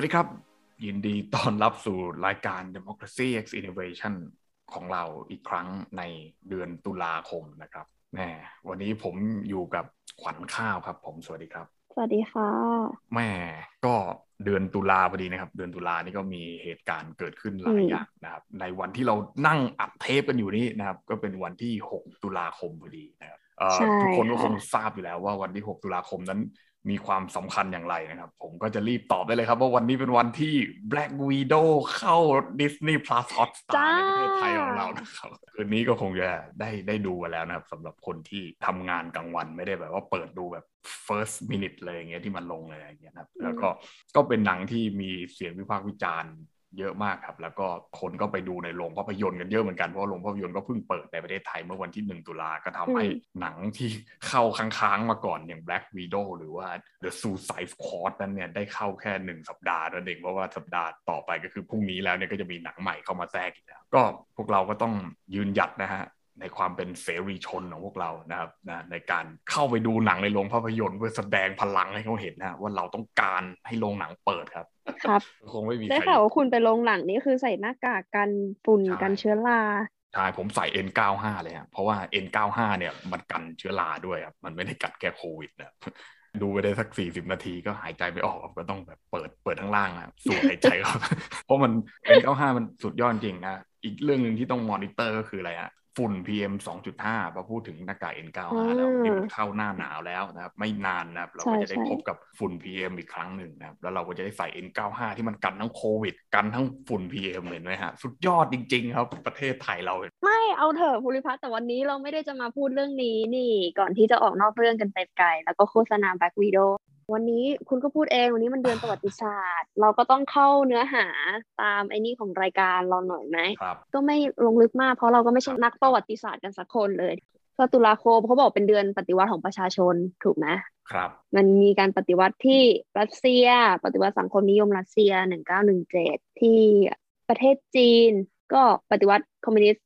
วัสดีครับ ยินดีต้อนรับสู่รายการ Democracy X Innovation ของเราอีกครั้งในเดือนตุลาคมนะครับแม่วันนี้ผมอยู่กับขวัญข้าวครับ ผมสวัสดีครับ สวัสดีค่ะ แม่ก็เดือนตุลาพอดีนะครับ เดือนตุลานี่ก็มีเหตุการณ์เกิดขึ้นหลายอย่างนะครับ ในวันที่เรานั่งอัดเทปกันอยู่นี่นะครับ ก็เป็นวันที่ 6 ตุลาคมพอดีนะครับทุกคนก็คงทราบอยู่แล้วว่าวันที่ 6 ตุลาคมนั้น มีความสำคัญอย่างไรนะครับ ผมก็จะรีบตอบได้เลยครับ ว่าวันนี้เป็นวันที่ Black Widow เข้า Disney Plus Hotstar ในประเทศไทยของเรานะครับคืนนี้ก็คงจะได้ได้ดูกันแล้วนะครับสำหรับคนที่ทำงานกลางวันไม่ได้แบบว่าเปิดดูแบบ first minute เลยอย่างเงี้ยที่มันลงเลยอย่างเงี้ยนะครับแล้วก็ก็เป็นหนังที่มีเสียงวิพากษ์วิจารณ์ เยอะมากครับ แล้วก็คนก็ไปดูในโรงภาพยนตร์กันเยอะเหมือนกันเพราะโรงภาพยนตร์ก็เพิ่งเปิดในประเทศไทยเมื่อวันที่หนึ่งตุลาก็ทำให้หนังที่เข้าค้างๆมาก่อนอย่าง Black Widow หรือว่า The Suicide Squad นั้นเนี่ยได้เข้าแค่หนึ่งสัปดาห์นั่นเองเพราะว่าสัปดาห์ต่อไปก็คือพรุ่งนี้แล้วเนี่ยก็จะมีหนังใหม่เข้ามาแทรกอีกแล้วก็พวกเราก็ต้องยืนหยัดนะฮะ ในความเป็นเสรีชนของพวกเรานะครับนะในการเข้าไปดูหนังในโรงภาพยนตร์เพื่อแสดงพลังให้เขาเห็นนะว่าเราต้องการให้โรงหนังเปิดครับ ครับคงไม่มีได้ข่าวว่าคุณไปโรงหนังนี่คือใส่หน้ากากกันฝุ่นกันเชื้อราใช่ผมใส่ N95 เลยครับเพราะว่า N95 เนี่ยมันกันเชื้อราด้วยครับมันไม่ได้กัดแค่โควิดนะดูไปได้สักสี่สิบนาทีก็หายใจไม่ออกก็ต้องแบบเปิดเปิดข้างล่างอะสูดหายใจครับเพราะมัน N95 มันสุดยอดจริงนะอีกเรื่องหนึ่งที่ต้องมอนิเตอร์ก็คืออะไรอะ ฝุ่น PM 2.5พอพูดถึงหน้ากาก N95 แล้วนี่มันเข้าหน้าหนาวแล้วนะครับ ไม่นานนะครับ เราก็จะได้พบกับฝุ่น PM อีกครั้งหนึ่งนะครับ แล้วเราก็จะได้ใส่ N95 ที่มันกันทั้งโควิด กันทั้งฝุ่น PM เห็นไหมฮะ สุดยอดจริง ๆ ครับ ประเทศไทยเรา ไม่เอาเถอะภูริพัฒน์แต่วันนี้เราไม่ได้จะมาพูดเรื่องนี้นี่ ก่อนที่จะออกนอกเรื่องกันไปไกล แล้วก็โฆษณาแบ็กวีด วันนี้คุณก็พูดเองวันนี้มันเดือนประวัติศาสตร์ เราก็ต้องเข้าเนื้อหาตามไอ้นี่ของรายการเราหน่อยไหมครับก็ไม่ลงลึกมากเพราะเราก็ไม่ใช่นักประวัติศาสตร์กันสักคนเลยก็ตุลาคมเขาบอกเป็นเดือนปฏิวัติของประชาชนถูกไหมครับ มันมีการปฏิวัติที่รัสเซีย ปฏิวัติสังคมนิยมรัสเซีย 1917 ที่ประเทศจีน ก็ปฏิวัติคอมมิวนิสต์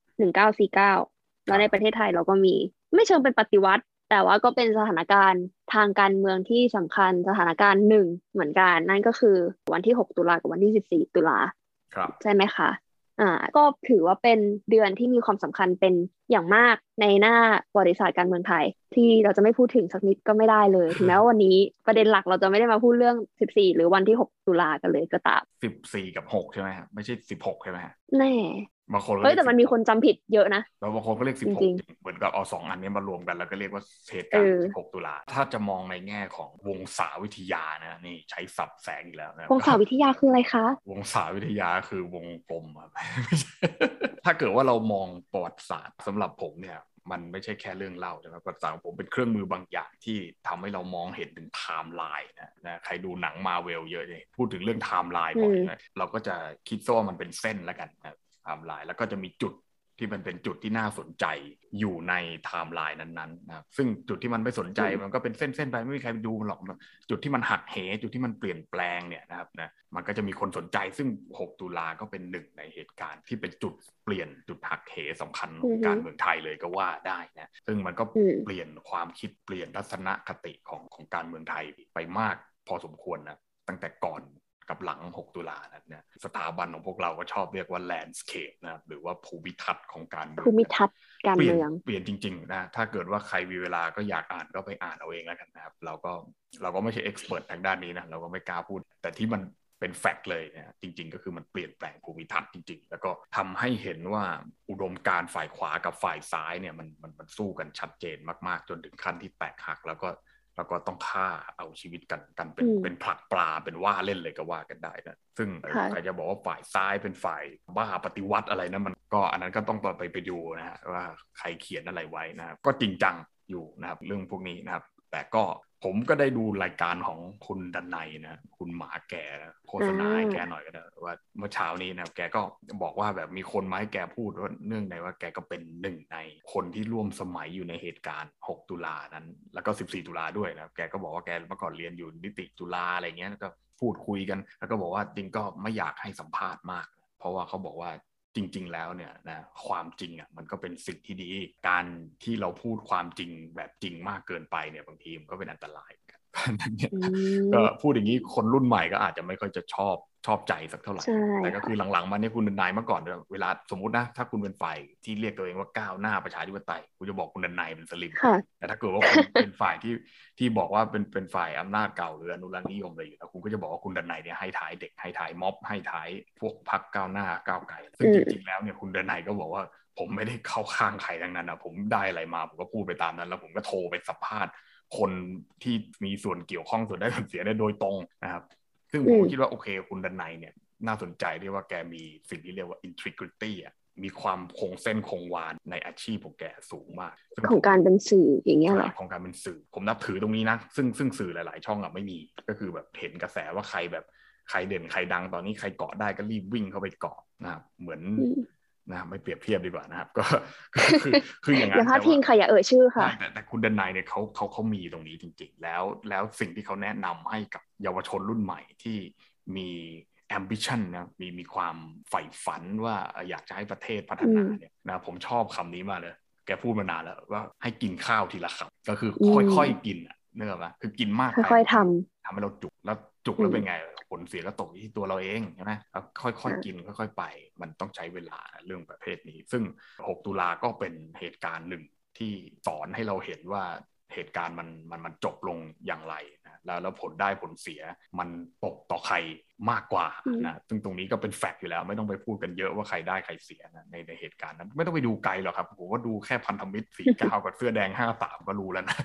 1949 แล้วในประเทศไทยเราก็มี ไม่เชิงเป็นปฏิวัติ แต่ว่าก็เป็นสถานการณ์ทางการเมืองที่สำคัญสถานการณ์หนึ่งเหมือนกัน นั่นก็คือวันที่ 6 ตุลากับวันที่ 14 ตุลาครับใช่ไหมคะอ่าก็ถือว่าเป็นเดือนที่มีความสำคัญเป็นอย่างมากในหน้าบริษัทการเมืองไทย ที่เราจะไม่พูดถึงสักนิดก็ไม่ได้เลย ถึงแม้ว่าวันนี้ประเด็นหลักเราจะไม่ได้มาพูดเรื่อง 14 หรือวันที่ 6 ตุลากันเลยก็ตาม 14 กับ 6 ใช่ไหมครับไม่ใช่ 16 ใช่ไหมฮะแน่ บางคนก็เฮ้ยแต่มันมีคนจำผิดเยอะนะแล้วบางคนก็เรียกจริง16เหมือนกับเอาสองอันนี้มารวมกันแล้วก็เรียกว่าเหตุการณ์เออ16ตุลาถ้าจะมองในแง่ของวงศาวิทยานะนี่ใช้ศัพท์แสงอีกแล้วนะวงศาวิทยาคืออะไรคะ วงศาวิทยาคือวงกลมอะไม่ใช่ถ้าเกิดว่าเรามองประวัติศาสตร์สำหรับผมเนี่ยมันไม่ใช่แค่เรื่องเล่าใช่ไหมประวัติศาสตร์ของผมเป็นเครื่องมือบางอย่างที่ทำให้เรามองเห็นถึงไทม์ไลน์นะนะใครดูหนังมาเวลเยอะเลยพูดถึงเรื่องไทม์ไลน์บ่อยนะเราก็จะคิดซะว่ามันเป็นเส้นแล้วกันนะ ไทม์ไลน์แล้วก็จะมีจุดที่มันเป็นจุดที่น่าสนใจอยู่ในไทม์ไลน์นั้นๆนะครับซึ่งจุดที่มันไม่สนใจมันก็เป็นเส้นๆไปไม่มีใครไปดูมันหรอกจุดที่มันหักเหจุดที่มันเปลี่ยนแปลงเนี่ยนะครับนะมันก็จะมีคนสนใจซึ่ง 6 ตุลาก็เป็นหนึ่งในเหตุการณ์ที่เป็นจุดเปลี่ยนจุดหักเหสำคัญของการเมืองไทยเลยก็ว่าได้นะซึ่งมันก็เปลี่ยนความคิดเปลี่ยนทัศนคติของของการเมืองไทยไปมากพอสมควรนะตั้งแต่ก่อน กับหลัง 6 ตุลานั้นเนี่ยสถาบันของพวกเราก็ชอบเรียกว่า landscape นะครับหรือว่าภูมิทัศน์ของการเมืองภูมิทัศน์การเปลี่ยนเมืองเปลี่ยนจริงๆนะถ้าเกิดว่าใครมีเวลาก็อยากอ่านก็ไปอ่านเอาเองแล้วกันนะครับเราก็เราก็ไม่ใช่เอ็กซ์เพรสทางด้านนี้นะเราก็ไม่กล้าพูด แต่ที่มันเป็นแฟกต์เลยเนี่ยจริง ๆ ก็คือมันเปลี่ยนแปลงภูมิทัศน์จริง ๆ แล้วก็ทำให้เห็นว่าอุดมการณ์ฝ่ายขวากับฝ่ายซ้ายเนี่ยมันมันมันสู้กันชัดเจนมากๆ จนถึงขั้นที่แตกหักแล้วก็ แล้วก็ต้องฆ่าเอาชีวิตกันกันเป็นอืมเป็นผลักปลาเป็นว่าเล่นเลยก็ว่ากันได้นะซึ่งค่ะใครจะบอกว่าฝ่ายซ้ายเป็นฝ่ายบ้าปฏิวัติอะไรนะมันก็อันนั้นก็ต้องไปไปดูนะฮะว่าใครเขียนอะไรไว้นะครับก็จริงจังอยู่นะครับเรื่องพวกนี้นะครับ แต่ก็ ผมก็ได้ดูรายการของคุณดันไนนะคุณหมาแกโฆษณาให้แกหน่อยก็ได้ว่าเมื่อเช้านี้นะแกก็บอกว่าแบบมีคนมาให้แกพูดว่าเนื่องในว่าแกก็เป็นหนึ่งในคนที่ร่วมสมัยอยู่ในเหตุการณ์ 6 ตุลานั้น แล้วก็ 14 ตุลาด้วยนะแกก็บอกว่าแกเมื่อก่อนเรียนอยู่นิติจุฬาอะไรเงี้ยแล้วก็พูดคุยกัน แล้วก็บอกว่าจริงก็ไม่อยากให้สัมภาษณ์มาก เพราะว่าเขาบอกว่า จริง ๆ แล้วเนี่ยนะความจริงอะมันก็เป็นสิ่งที่ดี การที่เราพูดความจริงแบบจริงมากเกินไปเนี่ยบางทีมันก็เป็นอันตรายกัน มือนกันก็พูดอย่างนี้คนรุ่นใหม่ก็อาจจะไม่ค่อยจะชอบชอบใจสักเท่าไหร่ แต่ก็คือหลังๆมาเนี่ยคุณนายเมื่อก่อนเวลาสมมุตินะถ้าคุณเป็นฝ่ายที่เรียกตัวเองว่าก้าวหน้าประชาธิปไตยคุณจะบอกคุณนายเป็นสลิมแต่ถ้าเกิดว่าคุณเป็นฝ่ายที่ที่บอกว่าเป็นเป็นฝ่ายอำนาจเก่าหรืออนุรักษ์นิยมอะไรอยู่แล้วคุณก็จะบอกว่าคุณดันายเนี่ยให้ท้ายเด็กให้ท้ายม็อบให้ท้ายพวกพักก้าวหน้าก้าวไกลซึ่งจริงๆแล้วเนี่ยคุณดันายก็บอกว่าผมไม่ได้เข้าข้างใครทั้งนั้นนะผมได้อะไรมาผมก็พูดไปตามนั้น แล้วผมก็โทรไปสัมภาษณ์ คนที่มีส่วนเกี่ยวข้องส่วนได้ส่วนเสียได้โดยตรงนะครับ ซึ่งผมคิดว่าโอเคคุณดันไนเนี่ย น่าสนใจที่ว่าแกมีสิ่งที่เรียกว่า integrity อะมีความคงเส้นคงวานในอาชีพของแกสูงมาก ของการเป็นสื่ออย่างเงี้ยหรอของการเป็นสื่อ ผมนับถือตรงนี้นะ ซึ่งซึ่งสื่อหลาย ๆ ช่องอะไม่มี ก็คือแบบเห็นกระแสว่าใครแบบใครเด่นใครดังตอนนี้ใครเกาะได้ก็รีบวิ่งเข้าไปเกาะนะครับเหมือน นะไม่เปรียบเทียบดีกว่านะครับ ก็คือคืออย่างนั้นอย่าพลาดพิงค่ะอย่าเอ่ยชื่อค่ะแต่แต่คุณดันไนเนี่ยเขาเขาเขามีตรงนี้จริง ๆ แล้วแล้วสิ่งที่เขาแนะนำให้กับเยาวชนรุ่นใหม่ที่มี ambition นะมีมีความใฝ่ฝันว่าอยากจะให้ประเทศพัฒนาเนี่ยนะผมชอบคำนี้มาเลย แกพูดมานานแล้วว่าให้กินข้าวทีละคำก็คือค่อยๆกินเนื้อปะคือกินมากค่อยๆทำทำให้เราจุกแล้ว จุกแล้วเป็นไงผลเสียก็ตกที่ตัวเราเองใช่ไหมค่อยๆกินค่อย ๆ ไป มันต้องใช้เวลาเรื่องประเภทนี้ ซึ่ง 6 ตุลาก็เป็นเหตุการณ์หนึ่งที่สอนให้เราเห็นว่าเหตุการณ์มันมันมันจบลงอย่างไรนะ แล้วแล้วผลได้ผลเสียมันตกต่อใครมากกว่านะซึ่งตรงนี้ก็เป็นแฟกต์อยู่แล้ว ไม่ต้องไปพูดกันเยอะว่าใครได้ใครเสียนะในในเหตุการณ์นั้น ไม่ต้องไปดูไกลหรอกครับผมว่าดูแค่พันธมิตรสีเก้ากับเสื้อแดงห้าสามก็รู้แล้วนะ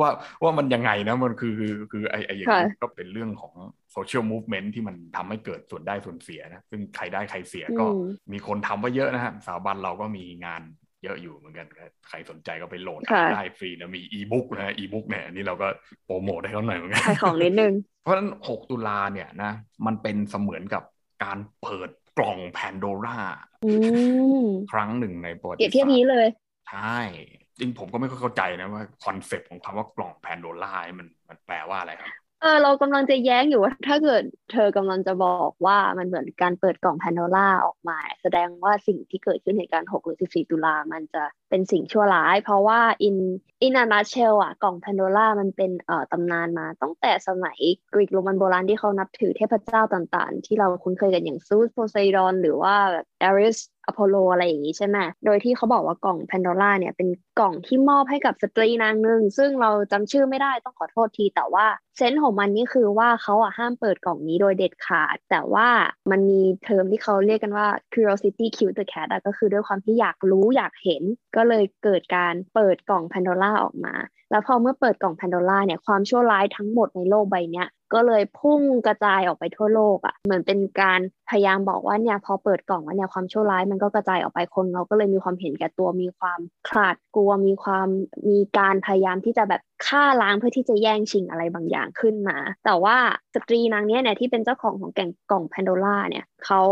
ว่าว่ามันยังไงนะมันคือคือคือไอ้ไอ้อย่างนี้ก็เป็นเรื่องของ social movement ที่มันทำให้เกิดส่วนได้ส่วนเสียนะซึ่งใครได้ใครเสียก็มีคนทำไว้เยอะนะฮะสถาบันเราก็มีงาน เยอะอยู่เหมือนกัน ใครสนใจก็ไปโหลดได้ฟรีนะมีอีบุ๊กนะอีบุ๊กเนี่ยนี่เราก็โปรโมทให้เขาหน่อยเหมือนกันขายของนิดนึง เพราะฉะนั้น 6 ตุลาเนี่ยนะ มันเป็นเสมือนกับการเปิดกล่องแพนโดร่าครั้งหนึ่งในประวัติศาสตร์เทียบนี้เลย ใช่จริงผมก็ไม่ค่อยเข้าใจนะว่า concept ของคำว่ากล่องแพนโดร่ามันมันแปลว่าอะไรครับ เออเรากำลังจะแย้งอยู่ว่าถ้าเกิดเธอกำลังจะบอกว่ามันเหมือนการเปิดกล่องแพนโดล่าออกมา แสดงว่าสิ่งที่เกิดขึ้นในการ6หรือ14 ตุลามันจะ เป็นสิ่งชั่วร้าย เพราะว่า in in a nutshell อะกล่องแพนโดล่ามันเป็นเอ่อตำนานมา ตั้งแต่สมัยกรีกโรมันโบราณที่เขานับถือเทพเจ้าต่างๆ ที่เราคุ้นเคยกันอย่างซูสโพไซดอนหรือว่าแบบเอริสอพอลโลอะไรอย่างนี้ใช่ไหมโดยที่เขาบอกว่ากล่องแพนโดล่าเนี่ยเป็นกล่องที่มอบให้กับสตรีนางหนึ่ง ซึ่งเราจำชื่อไม่ได้ต้องขอโทษที แต่ว่า sense ของมันนี่คือว่าเขาอะห้ามเปิดกล่องนี้โดยเด็ดขาด แต่ว่ามันมีเทอมที่เขาเรียกกันว่า curiosity killed the cat ก็คือด้วยความที่อยากรู้อยากเห็น ก็็เลยเกิดการเปิดกล่องแพนโดล่าออกมา แล้วพอเมื่อเปิดกล่องแพนโดล่าเนี่ยความชั่วร้ายทั้งหมดในโลกใบนี้ก็เลยพุ่งกระจายออกไปทั่วโลกอะ่ะเหมือนเป็นการพยายามบอกว่าเนี่ยพอเปิดกล่องว่าเนี่ยความชั่วร้ายมันก็กระจายออกไปคนเราก็เลยมีความเห็นแก่ตัวมีความขลาดกลัวมีความมีการพยายามที่จะแบบฆ่าล้างเพื่อที่จะแย่งชิงอะไรบางอย่างขึ้นมา แต่ว่าสตรีนางเนี้ยเนี่ยที่เป็นเจ้าของของแก่งกล่องแพนโดล่าเนี่ยเขา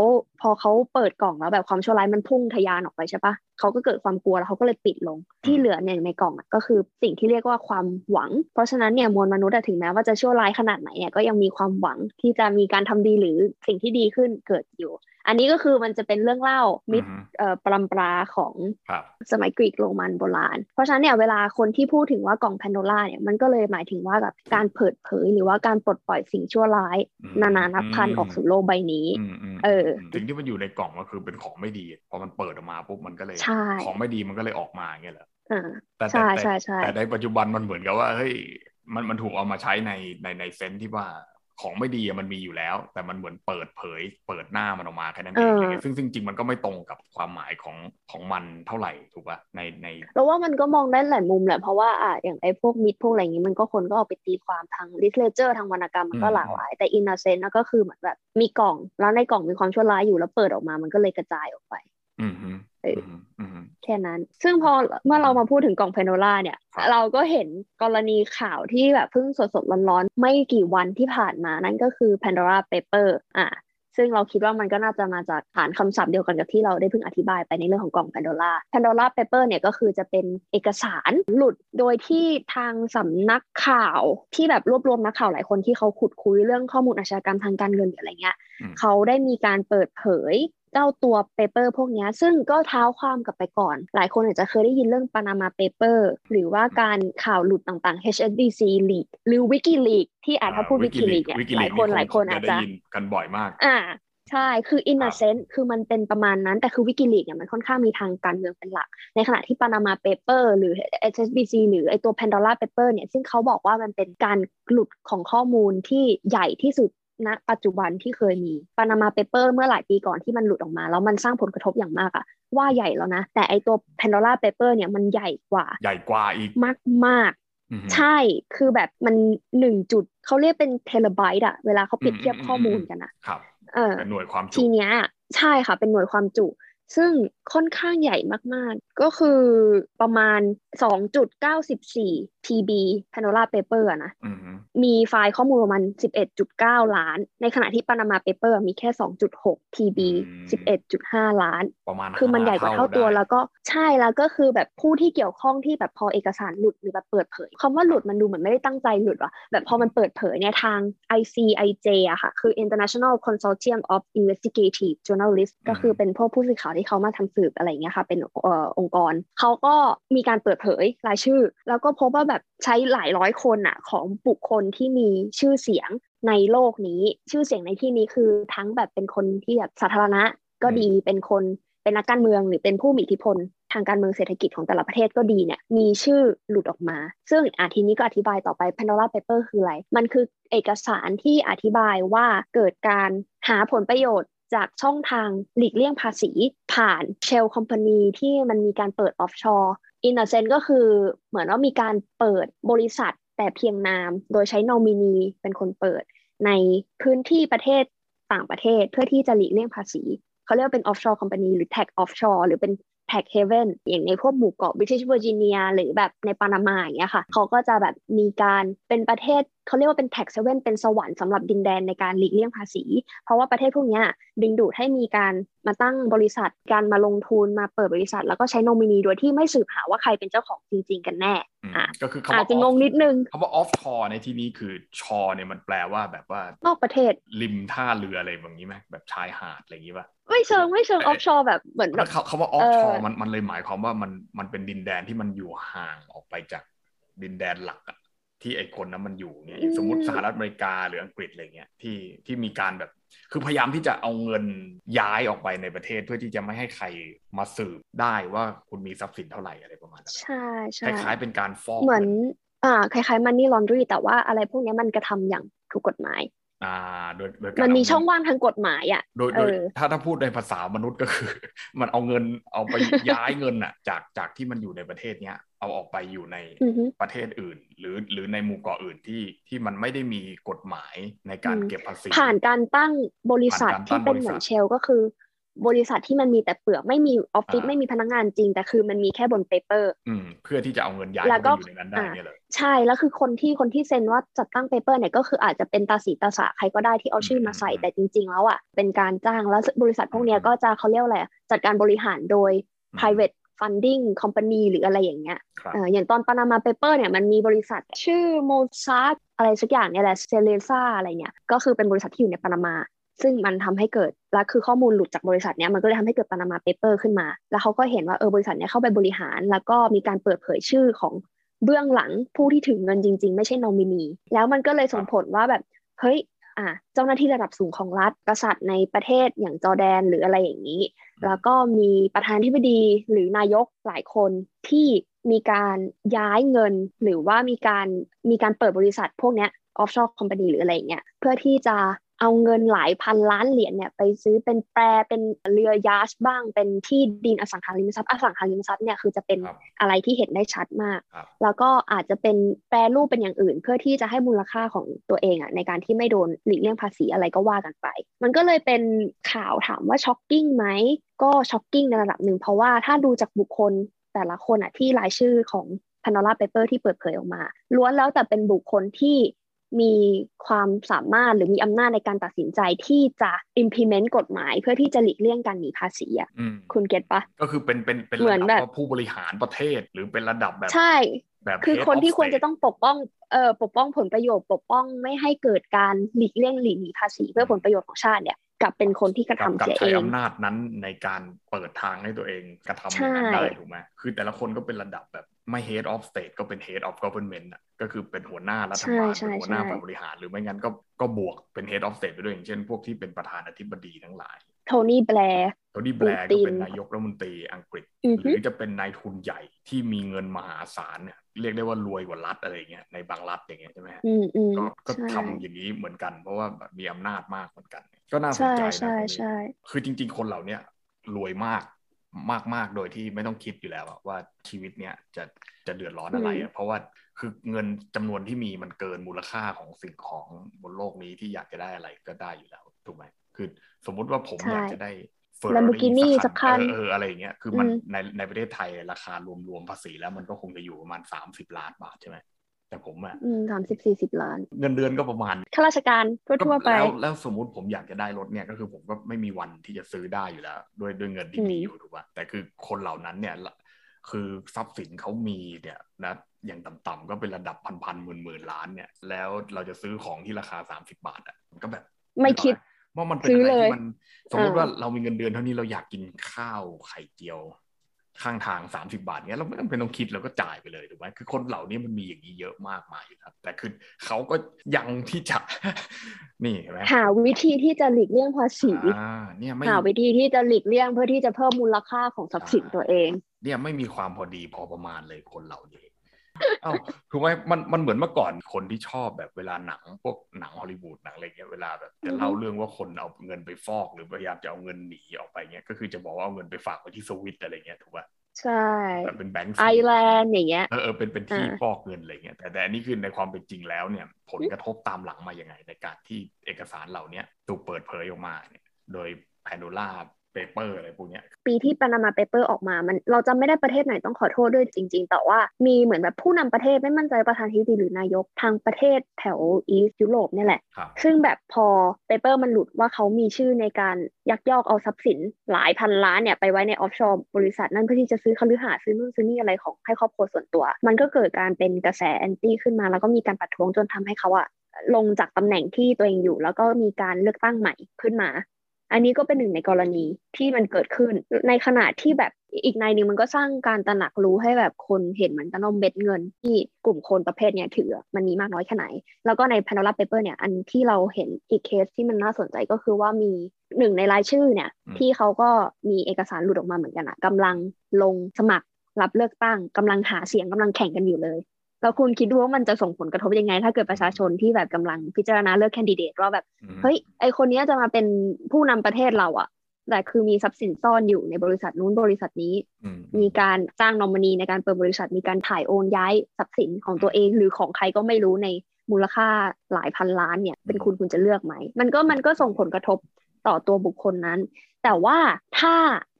พอเขาเปิดกล่องแล้วแบบความชั่วร้ายมันพุ่งทะยานออกไปใช่ปะเขาก็เกิดความกลัวแล้วเขาก็เลยปิดลงที่เหลือเนี่ยในกล่องก็คือสิ่งที่เรียกว่าความหวัง เพราะฉะนั้นเนี่ยมวลมนุษย์ถึงแม้ว่าจะชั่วร้ายขนาดไหนเนี่ยก็ยังมีความหวังที่จะมีการทำดีหรือสิ่งที่ดีขึ้นเกิดอยู่ อันนี้ก็คือมันจะเป็นเรื่องเล่ามิตรปรำปราของสมัยกรีกโรมันโบราณ เพราะฉะนั้นเนี่ยเวลาคนที่พูดถึงว่ากล่องแพนโดล่าเนี่ยมันก็เลยหมายถึงว่าแบบการเปิดเผย หรือว่าการปลดปล่อยสิ่งชั่วร้าย นานานับพันออกสู่โลกใบนี้เออสิ่งที่มันอยู่ในกล่องก็คือเป็นของไม่ดี พอมันเปิดออกมาปุ๊บมันก็เลยของไม่ดีมันก็เลยออกมาอย่างเงี้ยเหรอ แต่แต่แต่ในปัจจุบันมันเหมือนกับว่าเฮ้ยมันมันถูกเอามาใช้ในในใน sense ที่ว่าของไม่ดีมันมีอยู่แล้ว แต่มันเหมือนเปิดเผย เปิดหน้ามันออกมาแค่นั้นเองซึ่งซึ่งจริงมันก็ไม่ตรงกับความหมายของของมันเท่าไหร่ถูกป่ะในในเราว่ามันก็มองได้หลายมุมแหละเพราะว่าอะอย่างไอ้พวก myth พวกอะไรอย่างนี้มันก็คนก็เอาไปตีความทาง literature ทางวรรณกรรมมันก็หลากหลาย แต่ in a sense ก็คือเหมือนแบบมีกล่อง แล้วในกล่องมีความชั่วร้ายอยู่แล้วเปิดออกมามันก็เลยกระจายออกไป อืม แค่นั้น ซึ่งพอเมื่อเรามาพูดถึงกล่องเพนโนล่าเนี่ย เราก็เห็นกรณีข่าวที่แบบเพิ่งสดสดร้อนๆ ไม่กี่วันที่ผ่านมานั่นก็คือ Pandora Paper อะซึ่งเราคิดว่ามันก็น่าจะมาจากฐานคำศัพท์เดียวกันกับที่เราได้เพิ่งอธิบายไปในเรื่องของกล่อง Pandora Pandora Paper เนี่ยก็คือจะเป็นเอกสารหลุดโดยที่ทางสำนักข่าวที่แบบรวบรวมนักข่าวหลายคนที่เขาขุดคุยเรื่องข้อมูลอาชญากรรมทางการเงินหรืออะไรเงี้ยเขาได้มีการเปิดเผย เจ้าตัว paper พวกนี้ซึ่งก็เท้าความกลับไปก่อน หลายคนอาจจะเคยได้ยินเรื่อง Panama Paper หรือว่าการข่าวหลุดต่างๆ HSBC leak หรือ WikiLeaks ที่อาจถ้าพูด WikiLeaks เนี่ยหลายคนหลายคนอาจจะกันบ่อยมาก อ่าใช่ คือ in a sense คือมันเป็นประมาณนั้น แต่คือ WikiLeaks เนี่ยมันค่อนข้างมีทางการเมืองเป็นหลัก ในขณะที่ Panama Paper หรือ HSBC หรือไอตัว Pandora Paper เนี่ย ซึ่งเขาบอกว่ามันเป็นการหลุดของข้อมูลที่ใหญ่ที่สุด ณปัจจุบันที่เคยมีปานามาเปเปอร์เมื่อหลายปีก่อนที่มันหลุดออกมา แล้วมันสร้างผลกระทบอย่างมากอะว่าใหญ่แล้วนะ แต่ไอตัว Pandora Paper เนี่ยมันใหญ่กว่า ใหญ่กว่าอีกมากมากใช่คือแบบมันหนึ่งจุดเขาเรียกเป็นเทเลไบต์อะเวลาเขาเปรียบเทียบข้อมูลกันอะเออหน่วยความจุทีเนี้ยใช่ค่ะ เป็นหน่วยความจุ ซึ่งค่อนข้างใหญ่มากๆ ก็คือประมาณ 2.94 TB Panora Paper นะมีไฟล์ข้อมูลประมาณ 11.9 ล้าน ในขณะที่ Panama Paper มีแค่ 2.6 TB 11.5 ล้าน ประมาณคือมันใหญ่กว่าเท่าตัวแล้วก็ใช่แล้วก็คือแบบผู้ที่เกี่ยวข้องที่แบบพอเอกสารหลุดหรือแบบเปิดเผยคำว่าหลุดมันดูเหมือนไม่ได้ตั้งใจหลุดว่ะแบบพอมันเปิดเผยเนี่ยทาง ICIJ อะค่ะคือ International Consortium of Investigative Journalists ก็คือเป็นพวกผู้สื่อข่าวที่เขามาทำสืบอะไรเงี้ยค่ะเป็นองค์กรเขาก็มีการเปิดเผยรายชื่อ แล้วก็พบว่าแบบใช้หลายร้อยคนอะของบุคคลที่มีชื่อเสียงในโลกนี้ ชื่อเสียงในที่นี้คือทั้งแบบเป็นคนที่แบบสาธารณะก็ดีเป็นคนเป็นนักการเมืองหรือเป็นผู้มีอิทธิพล ทางการเมืองเศรษฐกิจของแต่ละประเทศก็ดีเนี่ยมีชื่อหลุดออกมา ซึ่งอาทีนี้ก็อธิบายต่อไป Pandora Paper คืออะไร มันคือเอกสารที่อธิบายว่าเกิดการหาผลประโยชน์จากช่องทางหลีกเลี่ยงภาษีผ่าน shell company ที่มันมีการเปิด offshore in a sense ก็คือเหมือนว่ามีการเปิดบริษัทแต่เพียงนาม โดยใช้นอมินีเป็นคนเปิดในพื้นที่ประเทศต่างประเทศเพื่อที่จะหลีกเลี่ยงภาษีเขาเรียกว่าเป็น offshore company หรือ tax offshore หรือเป็น tax haven อย่างในพวกหมู่เกาะ British Virginia หรือแบบในปานามาอย่างเงี้ยค่ะเขาก็จะแบบมีการเป็นประเทศ เขาเรียกว่าเป็น tax haven เป็นสวรรค์สำหรับดินแดนในการหลีกเลี่ยงภาษี เพราะว่าประเทศพวกนี้ดึงดูดให้มีการมาตั้งบริษัทการมาลงทุนมาเปิดบริษัท แล้วก็ใช้นอมินีโดยที่ไม่สืบหาว่าใครเป็นเจ้าของจริง ๆ กันแน่อะก็คืออาจจะงงนิดนึงคำว่า offshore ในที่นี้คือ shore เนี่ยมันแปลว่าแบบว่านอกประเทศริมท่าเรืออะไรแบบนี้ไหมแบบชายหาดอะไรอย่างนี้ป่ะไม่เชิงไม่เชิง offshore แบบเหมือนแบบคำว่า offshore มันมันเลยหมายความว่ามันมันเป็นดินแดนที่มันอยู่ห่างออกไปจากดินแดนหลักอะ ที่ไอคนนั้นมันอยู่เนี่ยสมมติสหรัฐอเมริกาหรืออังกฤษอะไรเงี้ยที่ที่มีการแบบ คือพยายามที่จะเอาเงินย้ายออกไปในประเทศเพื่อที่จะไม่ให้ใครมาสืบได้ว่าคุณมีทรัพย์สินเท่าไหร่อะไรประมาณนั้นใช่ใช่คล้ายๆเป็นการฟ้องเหมือนอ่าคล้ายๆมันนี่ลอนดรีแต่ว่าอะไรพวกนี้มันกระทำอย่างถูกกฎหมาย อ่าโดยโดยมันมีช่องว่างทางกฎหมายอะโดยโดยถ้าถ้าพูดในภาษามนุษย์ก็คือ มันเอาเงินเอาไปย้ายเงินอะ จากจากที่มันอยู่ในประเทศเนี้ยเอาออกไปอยู่ในประเทศอื่น หรือหรือในหมู่เกาะอื่นที่ที่มันไม่ได้มีกฎหมายในการเก็บภาษีผ่านการตั้งบริษัทที่เป็นเหมือน shell ก็คือ บริษัทที่มันมีแต่เปลือกไม่มีออฟฟิศไม่มีพนักงานจริง แต่คือมันมีแค่บน paperเพื่อที่จะเอาเงินย้ายไปอยู่ในนั้นได้เนี่ยเลยใช่แล้วคือคนที่คนที่เซ็นว่าจัดตั้ง paper เนี่ยก็คืออาจจะเป็นตาสีตาสะใครก็ได้ที่เอาชื่อมาใส่แต่จริง ๆ แล้วอะเป็นการจ้างแล้วบริษัทพวกนี้ก็จะเขาเรียกอะไรจัดการบริหารโดย private funding company หรืออะไรอย่างเงี้ยอย่างตอน Panama Paper เนี่ยมันมีบริษัทชื่อโมซาร์อะไรสักอย่างเนี่ยแหละเซเลซ่าอะไรเงี้ยก็คือเป็นบริษัทที่อยู่ในปานามา ซึ่งมันทำให้เกิดและคือข้อมูลหลุดจากบริษัทเนี้ยมันก็เลยทำให้เกิด Panama Paper ขึ้นมา แล้วเขาก็เห็นว่าเออบริษัทเนี้ยเข้าไปบริหาร แล้วก็มีการเปิดเผยชื่อของเบื้องหลังผู้ที่ถือเงินจริง ๆ ไม่ใช่นอมินี แล้วมันก็เลยส่งผลว่าแบบเฮ้ยอ่าเจ้าหน้าที่ระดับสูงของรัฐกษัตริย์ในประเทศอย่างจอร์แดนหรืออะไรอย่างนี้ แล้วก็มีประธานที่ปดีหรือนายกหลายคนที่มีการย้ายเงิน หรือว่ามีการมีการเปิดบริษัทพวกเนี้ยออฟชอร์คอมพานีหรืออะไรเงี้ยเพื่อที่จะ เอาเงินหลายพันล้านเหรียญเนี่ยไปซื้อเป็นแปรเป็นเรือยาชบ้าง เป็นที่ดินอสังหาริมทรัพย์อสังหาริมทรัพย์เนี่ยคือจะเป็นอะไรที่เห็นได้ชัดมาก แล้วก็อาจจะเป็นแปรรูปเป็นอย่างอื่น เพื่อที่จะให้มูลค่าของตัวเองอะในการที่ไม่โดนหลีกเลี่ยงภาษีอะไรก็ว่ากันไป มันก็เลยเป็นข่าวถามว่า shocking ไหมก็ shocking ในระดับหนึ่งเพราะว่าถ้าดูจากบุคคลแต่ละคนอะที่รายชื่อของ Pandora Paper ที่เปิดเผยออกมาล้วนแล้วแต่เป็นบุคคลที่ มีความสามารถหรือมีอำนาจในการตัดสินใจที่จะ implement กฎหมายเพื่อที่จะหลีกเลี่ยงการหนีภาษีอะคุณ get ปะก็คือเป็นเป็นเป็นเหมือนแบบผู้บริหารประเทศหรือเป็นระดับแบบใช่แบบคือคนที่ควรจะต้องปกป้องเอ่อปกป้องผลประโยชน์ ปกป้องไม่ให้เกิดการหลีกเลี่ยงหลีกหนีภาษีเพื่อผลประโยชน์ของชาติเนี่ยกลับเป็นคนที่กระกับทำกับเสียใช้เองอำนาจนั้นในการเปิดทางให้ตัวเองกระทำอย่างนั้นใช่ได้ถูกไหมคือแต่ละคนก็เป็นระดับแบบ ไม่ head of state ก็เป็น head of government อะก็คือเป็นหัวหน้ารัฐบาลใช่เป็นหัวหน้าใช่ฝ่ายบริหาร หรือไม่งั้นก็ก็บวกเป็น head of state ไปด้วยอย่างเช่น พวกที่เป็นประธานาธิบดีทั้งหลายโทนี่แบลร์โทนี่แบร์ปูก็ตินเป็นนายกรัฐมนตรีอังกฤษอือหฮึรือจะเป็นนายทุนใหญ่ที่มีเงินมหาศาลเนี่ยเรียกได้ว่ารวยกว่ารัฐอะไรอย่างเงี้ยในบางรัฐอย่างเงี้ยใช่ไหมฮะอืมอืมก็ก็ใช่ทำอย่างนี้เหมือนกัน เพราะว่าแบบมีอำนาจมากเหมือนกัน ก็น่าสนใช่ใจนะใช่ตรงนี้ใช่คือจริง ๆ คนเหล่าเนี้ยรวยมาก มากมากโดยที่ไม่ต้องคิดอยู่แล้วอะว่าชีวิตเนี้ยจะจะเดือดร้อนอะไรอะเพราะว่าคือเงินจำนวนที่มีมันเกินมูลค่าของสิ่งของบนโลกนี้ที่อยากจะได้อะไรก็ได้อยู่แล้วถูกไหมคือสมมุติว่าผมใช่อยากจะได้เฟอร์รา Lamborghini สักคันเออเอออะไรอย่างเงี้ยคือมันอืมในในประเทศไทยราคารวมๆภาษีแล้วมันก็คงจะอยู่ประมาณสามสิบล้านบาทใช่ไหม แต่ผมอะอืมสามสิบสี่สิบล้าน เงินเดือนก็ประมาณข้าราชการทั่วๆไปแล้วแล้วสมมุติผมอยากจะได้รถเนี่ยก็คือผมก็ไม่มีวันที่จะซื้อได้อยู่แล้ว ด้วยด้วยเงินที่มีอืมอยู่ถูกป่ะแต่คือคนเหล่านั้นเนี่ยละคือทรัพย์สินเขามีเนี่ยนะอย่างต่ำๆก็เป็นระดับพันๆหมื่นๆล้านเนี่ย แล้วเราจะซื้อของที่ราคาสามสิบาทอะมันก็แบบ ไม่คิดว่ามันเป็นซื้ออะไรเลยที่มันสมมติอ่าว่าเรามีเงินเดือนเท่านี้เราอยากกินข้าวไข่เจียว ข้างทางสามสิบาทเนี้ยเราไม่จำเป็นต้องคิดเราก็จ่ายไปเลยถูกไหมคือคนเหล่านี้มันมีอย่างนี้เยอะมากมายอยู่ครับ แต่คือเขาก็ยังที่จะนี่เห็นไหมหาวิธีที่จะหลีกเลี่ยงภาษีอ่าเนี่ยไม่หาวิธีที่จะหลีกเลี่ยงเพื่อที่จะเพิ่มมูลค่าของทรัพย์สินตัวเอง เนี่ยไม่มีความพอดีพอประมาณเลยคนเหล่านี้ เอ้าถูกไหมมันมันเหมือนเมื่อก่อนคนที่ชอบแบบเวลาหนังพวกหนังฮอลลีวูดหนังอะไรเงี้ยเวลาแบบจะอือฮึเล่าเรื่องว่าคนเอาเงินไปฟอก หรือพยายามจะเอาเงินหนีออกไปเงี้ยก็คือจะบอกว่าเอาเงินไปฝากไว้ที่สวิตอะไรเงี้ยถูกป่ะใช่แบบเป็นแบงก์ไอร์แลนด์อย่างเงี้ยเออเออเป็นเป็นที่อ่าฟอกเงินอะไรเงี้ยแต่แต่อันนี้คือในความเป็นจริงแล้วเนี่ย ผลกระทบตามหลังมาอย่างไงในการที่เอกสารเหล่านี้ถูกเปิดเผยออกมาเนี่ยโดย Pandora Paper อะไรพวกเนี้ยปีที่ Panama Paper ออกมา มันเราจำไม่ได้ประเทศไหนต้องขอโทษด้วยจริง ๆ แต่ว่ามีเหมือนแบบผู้นำประเทศไม่มั่นใจประธานาธิบดีหรือนายกทางประเทศแถว East ยุโรปเนี่ยแหละครับซึ่งแบบพอ paper มันหลุดว่าเขามีชื่อในการยักยอกเอาทรัพย์สินหลายพันล้านเนี่ยไปไว้ใน offshore บริษัทนั่นเพื่อที่จะซื้อคฤหาสน์ซื้อนู่นซื้อนี่อะไรของให้ครอบครัวส่วนตัว มันก็เกิดการเป็นกระแส anti ขึ้นมา แล้วก็มีการประท้วงจนทำให้เขาอะลงจากตำแหน่งที่ตัวเองอยู่ แล้วก็มีการเลือกตั้งใหม่ขึ้นมา อันนี้ก็เป็นหนึ่งในกรณีที่มันเกิดขึ้น ในขณะที่แบบอีกในหนึ่งมันก็สร้างการตระหนักรู้ให้แบบคนเห็นเหมือนกันว่าเม็ดเงิน ที่กลุ่มคนประเภทเนี้ยถือมันมีมากน้อยแค่ไหน แล้วก็ใน Pandora Paper เนี่ยอันที่เราเห็นอีกเคสที่มันน่าสนใจก็คือว่ามีหนึ่งในรายชื่อเนี่ยอืมที่เขาก็มีเอกสารหลุดออกมาเหมือนกันอะกำลังลงสมัครรับเลือกตั้งกำลังหาเสียงกำลังแข่งกันอยู่เลย แล้วคุณคิดดูว่ามันจะส่งผลกระทบยังไง ถ้าเกิดประชาชนที่แบบกำลังพิจารณาเลือกแคนดิเดตว่าแบบอืมเฮ้ยไอคนเนี้ยจะมาเป็นผู้นำประเทศเราอะแต่คือมีทรัพย์สินซ่อนอยู่ในบริษัทนู้นบริษัทนี้อืมมีการจ้างนอมินีในการเปิดบริษัท มีการถ่ายโอนย้ายทรัพย์สินของตัวเอง หรือของใครก็ไม่รู้ในมูลค่าหลายพันล้านเนี่ย เป็นคุณคุณจะเลือกไหม มันก็มันก็ส่งผลกระทบ ต่อตัวบุคคลนั้น แต่ว่าถ้า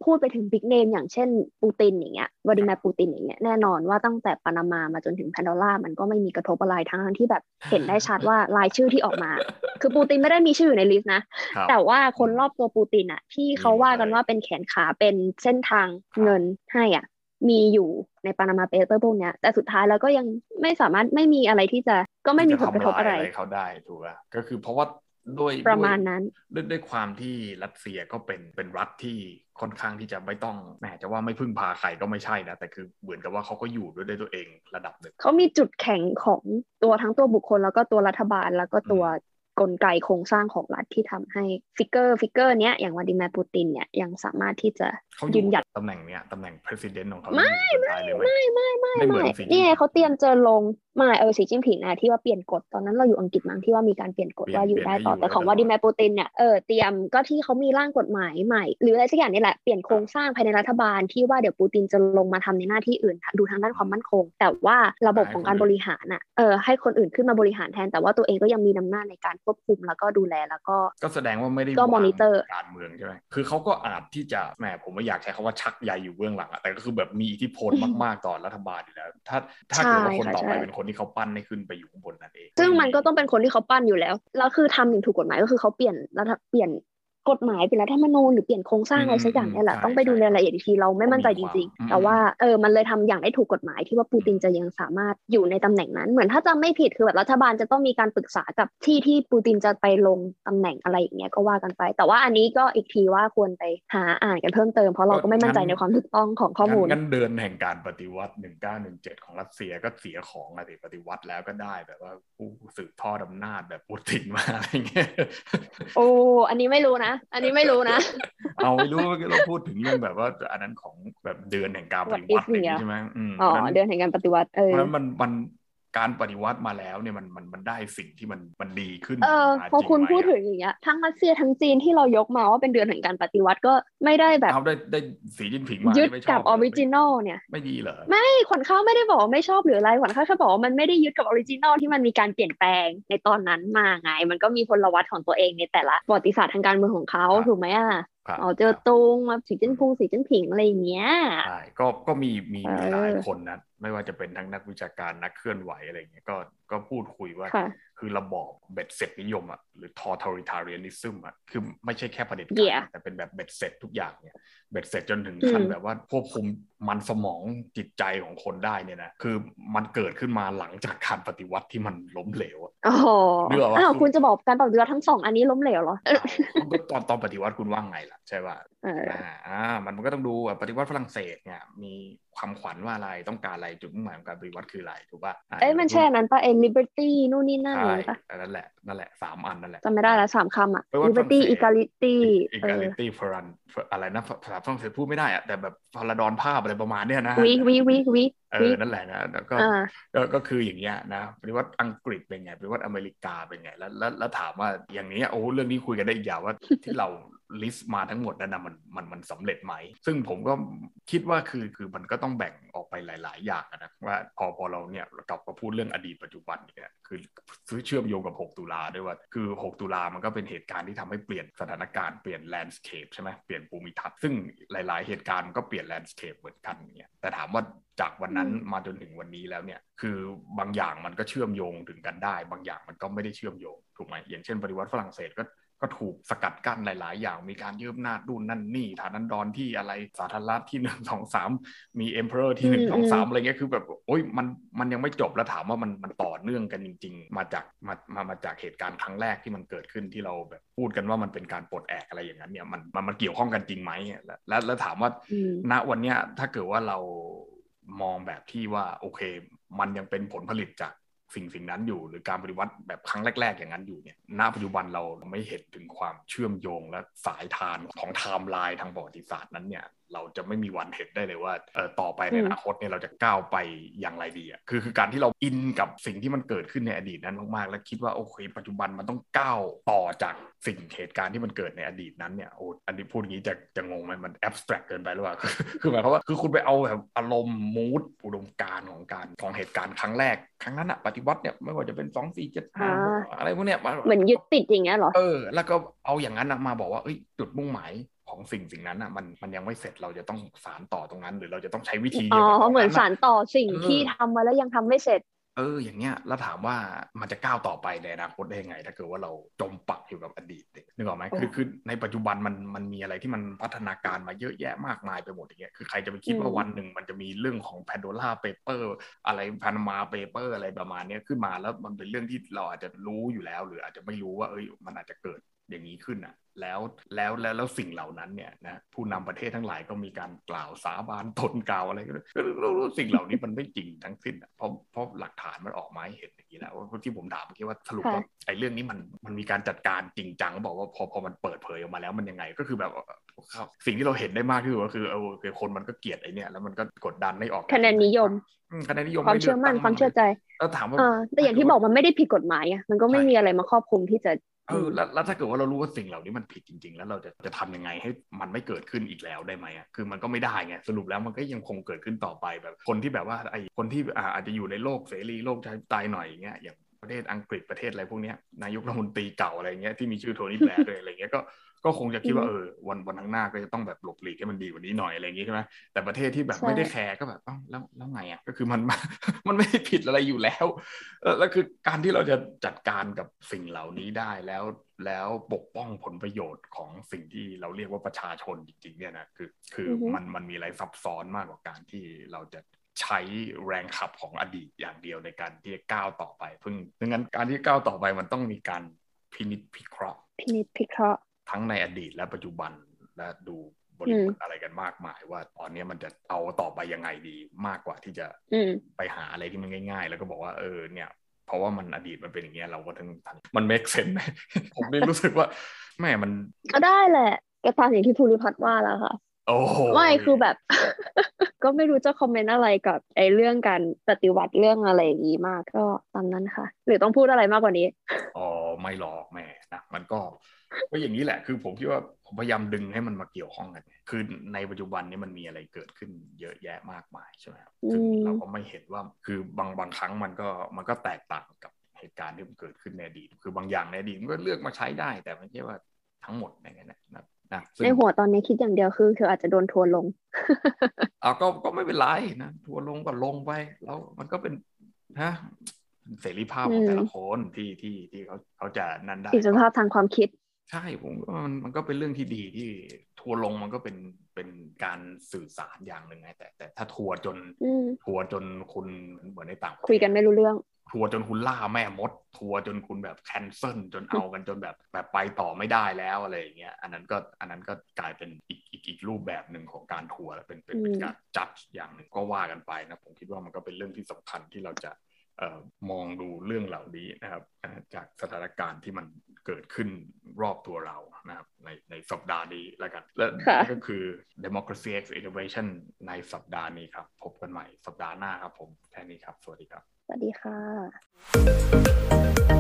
พูดไปถึง big name อย่างเช่นปูตินอย่างเงี้ยวลาดิเมียร์ปูตินอย่างเงี้ยแน่นอนว่าตั้งแต่ปานามามาจนถึง Pandora มันก็ไม่มีกระทบอะไรทั้งที่แบบเห็นได้ชัดว่ารายชื่อที่ออกมา คือปูตินไม่ได้มีชื่ออยู่ใน list นะครับแต่ว่าคนรอบตัวปูตินอะที่เขาว่ากันว่าเป็นแขนขาเป็นเส้นทางเงินให้อะมีอยู่ใน Panama Paper พวกเนี้ย แต่สุดท้ายแล้วก็ยังไม่สามารถไม่มีอะไรที่จะก็ไม่มีผลกระทบอะไรที่จทำลายเขาได้ถูกป่ะก็คือเพราะว่า ด้วยประมาณด้วยนั้นด้วยด้วยความที่รัสเซียก็เป็นเป็นรัฐที่ค่อนข้างที่จะไม่ต้องแหมจะว่าไม่พึ่งพาใครก็ไม่ใช่นะแต่คือเหมือนกับว่าเขาก็อยู่ด้วยด้วยตัวเองระดับหนึ่งเขามีจุดแข็งของตัวทั้งตัวบุคคลแล้วก็ตัวรัฐบาลแล้วก็ตัว กลไกโครงสร้างของรัฐที่ทำให้ figure figure เนี้ยอย่างวลาดิเมียร์ปูตินเนี่ยยังสามารถที่จะเขายืนหยัดตำแหน่งเนี้ยตำแหน่ง president ของเขาไม่อยู่จนตายเลยไหมไม่ไม่ไม่ไม่เหมือนไม่สีนี่ไงจิ้นผิงเขาเตรียมจะลงไมาเออสีจิ้นผิงนะที่ว่าเปลี่ยนกฎตอนนั้นเราอยู่อังกฤษมั้งที่ว่ามีการเปลี่ยนกฎเปลี่ยนว่าอยู่ได้ต่อเปลี่ยนให้อยู่แต่ของได้ตลอดวลาดิเมียร์ปูตินเนี่ยเออเตรียมก็ที่เขามีร่างกฎหมายใหม่ หรืออะไรสักอย่างนี่แหละเปลี่ยนโครงสร้างภายในรัฐบาลที่ว่าเดี๋ยวปูตินจะลงมาทำในหน้าที่อื่น ดูทางด้านความมั่นคง แต่ว่าระบบของการบริหารอะเออให้คนอื่นขึ้นมาบริหารแทนแต่ว่าตัวเองก็ยังมีอำนาจในการควบคุมแล้วก็ดูแลแล้วก็ ก็แสดงว่าไม่ได้ก็วาง monitor การเมืองใช่ไหมคือเขาก็อาจที่จะแหมผมไม่อยากใช้คำว่าชักใยอยู่เบื้องหลังอะแต่ก็คือแบบมีอิทธิพลมากๆต่อรัฐบาลอยู่แล้ว ถ้าถ้าเกิดว่าคนใช่ค่ะต่อไปใช่เป็นคนที่เขาปั้นให้ขึ้นไปอยู่ข้างบนนั่นเองซึ่งมันก็ต้องเป็นคนที่เขาปั้นอยู่แล้วแล้วคือทำอย่างถูกกฎหมายก็คือเขาเปลี่ยนรัฐเปลี่ยน กฎหมายเปลี่ยนรัฐธรรมนูญหรือเปลี่ยนโครงสร้างอะไรสักอย่างเนี่ยแหละต้องไปดูในรายละเอียดอีกทีเราไม่มั่นใจจริงๆ แต่ว่าเออมันเลยทำอย่างได้ถูกกฎหมายที่ว่าปูตินจะยังสามารถอยู่ในตำแหน่งนั้น เหมือนถ้าจำไม่ผิดคือแบบรัฐบาลจะต้องมีการปรึกษากับที่ที่ปูตินจะไปลงตำแหน่งอะไรอย่างเงี้ยก็ว่ากันไป แต่ว่าอันนี้ก็อีกทีว่าควรไปหาอ่านกันเพิ่มเติมเพราะเราก็ไม่มั่นใจในความถูกต้องของข้อมูลงั้นเดือนแห่งการปฏิวัติ 1917 ของรัสเซียก็เสียของอะไรปฏิวัติแล้วก็ได้แบบว่าผู้สืบทอดอำนาจแบบปูตินมาอะไรเงี้ยโอ้อันนี้ไม่รู้นะอันนี้ไม่รู้นะ เอาไม่รู้เราพูดถึงเรื่องแบบว่า อันนั้นของแบบเดือนแห่งการปฏิวัติใช่ไหมอ๋อเดือนแห่งการปฏิวัติเออเพราะมันมัน การปฏิวัติมาแล้วเนี่ยมันมันมันได้สิ่งที่มันมันดีขึ้นเออพอคุณพูดถึงอย่างเงี้ยทั้งรัสเซียทั้งจีนที่เรายกมาว่าเป็นเดือนแห่งการปฏิวัติก็ไม่ได้แบบเอาได้ได้สีจิ้นผิงมายึดไม่ชกับ ori ginal เนี่ยไม่ดีเหรอไม่ขวัญข้าวไม่ได้บอกว่าไม่ชอบหรืออะไรขวัญข้าวแค่บอกว่ามันไม่ได้ยึดกับ original ที่มันมีการเปลี่ยนแปลงในตอนนั้นมาไง มันก็มีพลวัตของตัวเองในแต่ละประวัติศาสตร์ทางการเมืองของเขาถูกไหมอะครับเหมาเจ๋อตุงมาสีจิ้นพุงสีจิ้นผิงอะไรอย่างเงี้ยใช่ก็ก็มีมีมีเออหลายคนนะไม่ว่าจะเป็นทั้งนักวิชาการนักเคลื่อนไหวอะไรเงี้ยก็ ก็พูดคุยว่าค่ะคือระบอบเบ็ดเสร็จนิยมอะหรือ totalitarianism อะคือไม่ใช่แค่ประเด็จเหี้กายรแต่เป็นแบบเบ็ดเสร็จทุกอย่างเนี่ยเบ็ดเสร็จจนถึงขั้นอืมแบบว่าควบคุมมันสมองจิตใจของคนได้เนี่ยนะคือมันเกิดขึ้นมาหลังจากการปฏิวัติที่มันล้มเหลวอะอ๋อนึกออกปะอ้าวคุณจะบอกการปฏิวัติทั้งสองอันนี้ล้มเหลวเหรอก็ตอนตอนปฏิวัติคุณว่าไงล่ะใช่ป่ะเอออ่าอ่ามันมันก็ต้องดูอะปฏิวัติฝรั่งเศสเนี่ยมี ความขวัญว่าอะไรต้องการอะไรจุดมุ่งหมายของการปฏิวัติคืออะไรถูกป่ะะเอ้ยมันใช่อันนั้นปะเอ็น liberty นู่นนี่นั่นใช่อะไรปะนั่นแหละนั่นแหละสามอันนั่นแหละจำไม่ได้แล้วสามคำอะไปว่า liberty ฝรั่งเศส equality อีเอกาอลิตี้ฟรันอะไรนะภาษาฝรั่งเศสพูดไม่ได้อะแต่แบบพลาดอนภาพอะไรประมาณเนี้ยนะวิวิวิวิ เอวิอนั่นแหละนะแล้วก็อ่าก็ก็คืออย่างเงี้ยนะปฏิวัติอังกฤษเป็นไงปฏิวัติอเมริกาเป็นไงแล้วแล้วแล้วถามว่าอย่างเนี้ยโอ้เรื่องนี้คุยกันได้อีกยาวว่าที่เรา list มาทั้งหมดนั้นนะมันมันมันสำเร็จไหม ซึ่งผมก็คิดว่าคือคือมันก็ต้องแบ่งออกไปหลาย ๆ อย่างอะนะว่าพอพอเราเนี่ยกลับมาพูดเรื่องอดีตปัจจุบันเนี่ยคือเชื่อมโยงกับ 6 ตุลาด้วยว่า คือ 6 ตุลามันก็เป็นเหตุการณ์ที่ทำให้เปลี่ยนสถานการณ์เปลี่ยน landscape ใช่ไหมเปลี่ยนภูมิทัศน์ซึ่งหลาย ๆ เหตุการณ์มันก็เปลี่ยน landscape เหมือนกันเนี่ยแต่ถามว่า จากวันนั้นมาจนถึงวันนี้แล้วเนี่ยคือบางอย่างมันก็เชื่อมโยงถึงกันได้ บางอย่างมันก็ไม่ได้เชื่อมโยงถูกไหมอย่างเช่นปฏิวัติฝรั่งเศสก็ก็ถูกสกัดกั้นหลาย ๆ อย่าง มีการยึดอำนาจนู่นนั่นนี่ ฐานันดรที่อะไร สาธารณรัฐที่หนึ่งสองสามมี empire ที่หนึ่งสองสามอะไรเงี้ย คือแบบ โอ้ย มัน มันยังไม่จบ แล้วถามว่ามันมันต่อเนื่องกันจริง ๆ มาจาก มา มา มาจากเหตุการณ์ครั้งแรกที่มันเกิดขึ้นที่เราแบบพูดกันว่ามันเป็นการปลดแอกอะไรอย่างนั้นเนี่ย มัน มันมันเกี่ยวข้องกันจริงไหม และ และแล้วถามว่าอืมณวันเนี้ย ถ้าเกิดว่าเรา มองแบบที่ว่าโอเค มันยังเป็นผลผลิตจากสิ่งสิ่งนั้นอยู่ หรือการปฏิวัติแบบครั้งแรก ๆ อย่างนั้นอยู่เนี่ยณปัจจุบันเราไม่เห็นถึงความเชื่อมโยงและสายธารของไทม์ไลน์ทางประวัติศาสตร์นั้นเนี่ย เราจะไม่มีวันเห็นได้เลยว่าเออต่อไปในอืมอนาคตเนี่ยเราจะก้าวไปอย่างไรดีอะคือคือการที่เรา in กับสิ่งที่มันเกิดขึ้นในอดีตนั้นมากๆ แล้วคิดว่าโอเค ปัจจุบันมันต้องก้าวต่อจากสิ่งเหตุการณ์ที่มันเกิดในอดีตนั้นเนี่ยโอ้อันนี้พูดอย่างนี้จะจะงงไหมมัน abstract เกินไปหรือเปล่าคือหมายความว่าคือคุณไปเอาแบบอารมณ์มูดอุดมการณ์ของการของเหตุการณ์ครั้งแรกครั้งนั้นอะปฏิวัติเนี่ยไม่ว่าจะเป็นสองสี่เจ็ดห้าอ่าอะไรพวกเนี้ยมาเหมือนยึดติดอย่างเงี้ยเหรอเออแล้วก็เอาอย่างนั้นน่ะมาบอกว่าเอ้ยจุดมุ่งหมาย ของสิ่งสิ่งนั้นอะมันมันยังไม่เสร็จเราจะต้องสารต่อตรงนั้น หรือเราจะต้องใช้วิธีอ๋ดียวอกับตรงเหมือนะสารต่อสิ่งเออที่ทำมาแล้วยังทำไม่เสร็จเอออย่างเงี้ยแล้วถามว่ามันจะก้าวต่อไปในอนาคตได้ยังไง ถ้าเกิดว่าเราจมปักอยู่กับอดีตเนี่ยนึกออกไหมคือคือในปัจจุบันมันมันมีอะไรที่มันพัฒนาการมาเยอะแยะมากมายไปหมดอย่างเงี้ยคือใครจะไปคิดว่าอืมวันหนึ่งมันจะมีเรื่องของ Pandora Paper อะไรพานามาเปเปอร์อะไรประมาณเนี้ยขึ้นมาแล้วมันเป็นเรื่องที่เราอาจจะรู้อยู่แล้ว หรืออาจจะไม่รู้ว่าเอ้ยมันอาจจะเกิด อย่างนี้ขึ้นอะแล้วแล้วแล้วแล้วสิ่งเหล่านั้นเนี่ยนะผู้นำประเทศทั้งหลายก็มีการกล่าวสาบานตนกล่าวอะไรก็ก็รู้รู้สิ่งเหล่านี้มันไม่จริงทั้งสิ้นอะเพราะเพราะหลักฐานมันออกมาให้เห็นอย่างนี้แล้วว่าที่ผมถามเมื่อกี้ว่าสรุปว่าค่ะไอ้เรื่องนี้มันมันมีการจัดการจริงจังบอกว่าพอพอมันเปิดเผยออกมาแล้วมันยังไงก็คือแบบครับสิ่งที่เราเห็นได้มากที่สุดก็คือเออคือคนมันก็เกลียดไอ้เนี่ยแล้วมันก็กดดันให้ออกคะแนนนิยมอืมคะแนนนิยมความเชื่อมั่นไลืกความเชื่อใจแล้วถามว่าเออแต่อย่างที่บอกมันไม่ได้ผิดกฎหมายอะมันก็ไม่ใช่มีอะไรมาครอบคลุมที่จะ เออแล้วแล้วถ้าเกิดว่าเรารู้ว่าสิ่งเหล่านี้มันผิดจริง ๆ แล้วเราจะจะทำยังไงให้มันไม่เกิดขึ้นอีกแล้วได้ไหมอะคือมันก็ไม่ได้ไงสรุปแล้วมันก็ยังคงเกิดขึ้นต่อไปแบบคนที่แบบว่าไอ้คนที่อ่าอาจจะอยู่ในโลกเสรีโลกประชาธิปไตยหน่อยอย่างเงี้ยอย่างประ เทศอังกฤษประเทศอะไรพวกเนี้ยนายกรัฐมนตรีเก่าอะไรเงี้ยที่มีชื่อโทนี่แบร์ด้วยอะไรเงี้ยก็ก็คงจะคิดว่าอืเออฮึอวันวันข้างหน้าก็จะต้องแบบหลบหลีกให้มันดีกว่านี้หน่อยอะไรอย่างงี้ใช่ไหมแต่ประเทศที่แบบใช่ไม่ได้แคร์ก็แบบเอ้าแล้วแล้วไงอะก็คือมันมันไม่ได้ผิดอะไรอยู่แล้วเออแล้วคือการที่เราจะจัดการกับสิ่งเหล่านี้ได้แล้วแล้วปกป้องผลประโยชน์ของสิ่งที่เราเรียกว่าประชาชนจริงๆเนี่ยนะคือคือออฮึมันมันมีอะไรซับซ้อนมากกว่าการที่เราจะ ใช้แรงขับของอดีตอย่างเดียวในการที่จะก้าวต่อไปเพิ่งดังนั้นการที่ก้าวต่อไปมันต้องมีการพินิจพิเคราะห์พินิจพิเคราะห์ทั้งในอดีตและปัจจุบันและดูบอืริมบทอะไรกันมากมาย ว่าตอนนี้มันจะเอาต่อไปยังไงดีมากกว่าที่จะอืมไปหาอะไรที่มันง่าย ๆ แล้วก็บอกว่าเออเนี่ย เพราะว่ามันอดีตมันเป็นอย่างเงี้ยเราก็ถึงมัน make sense ไหมผมนี่รู้สึกว่าแม่มันก็ได้แหละก็ตามอย่างที่ภูริพัฒน์ว่าแล้วค่ะ โอ้โหไม่คือแบบ ก็ไม่รู้จะคอมเมนต์อะไรกับไอ้เรื่องการปฏิวัติเรื่องอะไรอย่างนี้มากก็ตามนั้นค่ะ หรือต้องพูดอะไรมากกว่านี้อ๋อไม่หรอกแม่นะมันก็ก็อย่างนี้แหละ คือผมคิดว่าผมพยายามดึงให้มันมาเกี่ยวข้องกันคือในปัจจุบันนี้มันมีอะไรเกิดขึ้นเยอะแยะมากมายใช่ไหมครับซึ่งอืมเราก็ไม่เห็นว่าคือบางบางครั้งมันก็มันก็แตกต่างกับเหตุการณ์ที่มันเกิดขึ้นในอดีตคือบางอย่างในอดีตมันก็เลือกมาใช้ได้ แต่ไม่ใช่ว่าทั้งหมดอย่างนั้นนะนะ นะซึ่งในหัวตอนนี้คิดอย่างเดียวคือเธออาจจะโดนทัวร์ลงเอาก็ก็ไม่เป็นไรนะทัวร์ลงก็ลงไป แล้วมันก็เป็นนะเสรีภาพของอืมแต่ละคนที่ที่ที่เขาเขาจะนั่นได้อิสรภาพทางความคิด ใช่ผมว่ามันมันก็เป็นเรื่องที่ดีที่ทัวร์ลงมันก็เป็นเป็นการสื่อสารอย่างหนึ่งไงแต่แต่ถ้าทัวร์จนอืมทัวร์จนคุณเหมือนในต่างประเทศคุยกันไม่รู้เรื่อง ทัวร์จนคุณล่าแม่มด ทัวร์จนคุณแบบ cancel จนเอากันจนแบบแบบไปต่อไม่ได้แล้วอะไรอย่างเงี้ยอันนั้นก็อันนั้นก็กลายเป็นอีกอีกอีกรูปแบบหนึ่งของการทัวร์แล้วเป็นเป็นเป็นอืมการจัดอย่างหนึ่งก็ว่ากันไปนะผมคิดว่ามันก็เป็นเรื่องที่สำคัญที่เราจะเอ่อ มองดูเรื่องเหล่านี้นะครับเอ่อจากสถานการณ์ที่มันเกิดขึ้นรอบตัวเรานะครับในในสัปดาห์นี้แล้วกันและค่ะนี่ก็คือ democracy x innovation ในสัปดาห์นี้ครับ พบกันใหม่สัปดาห์หน้าครับผมแค่นี้ครับ สวัสดีครับ สวัสดีค่ะ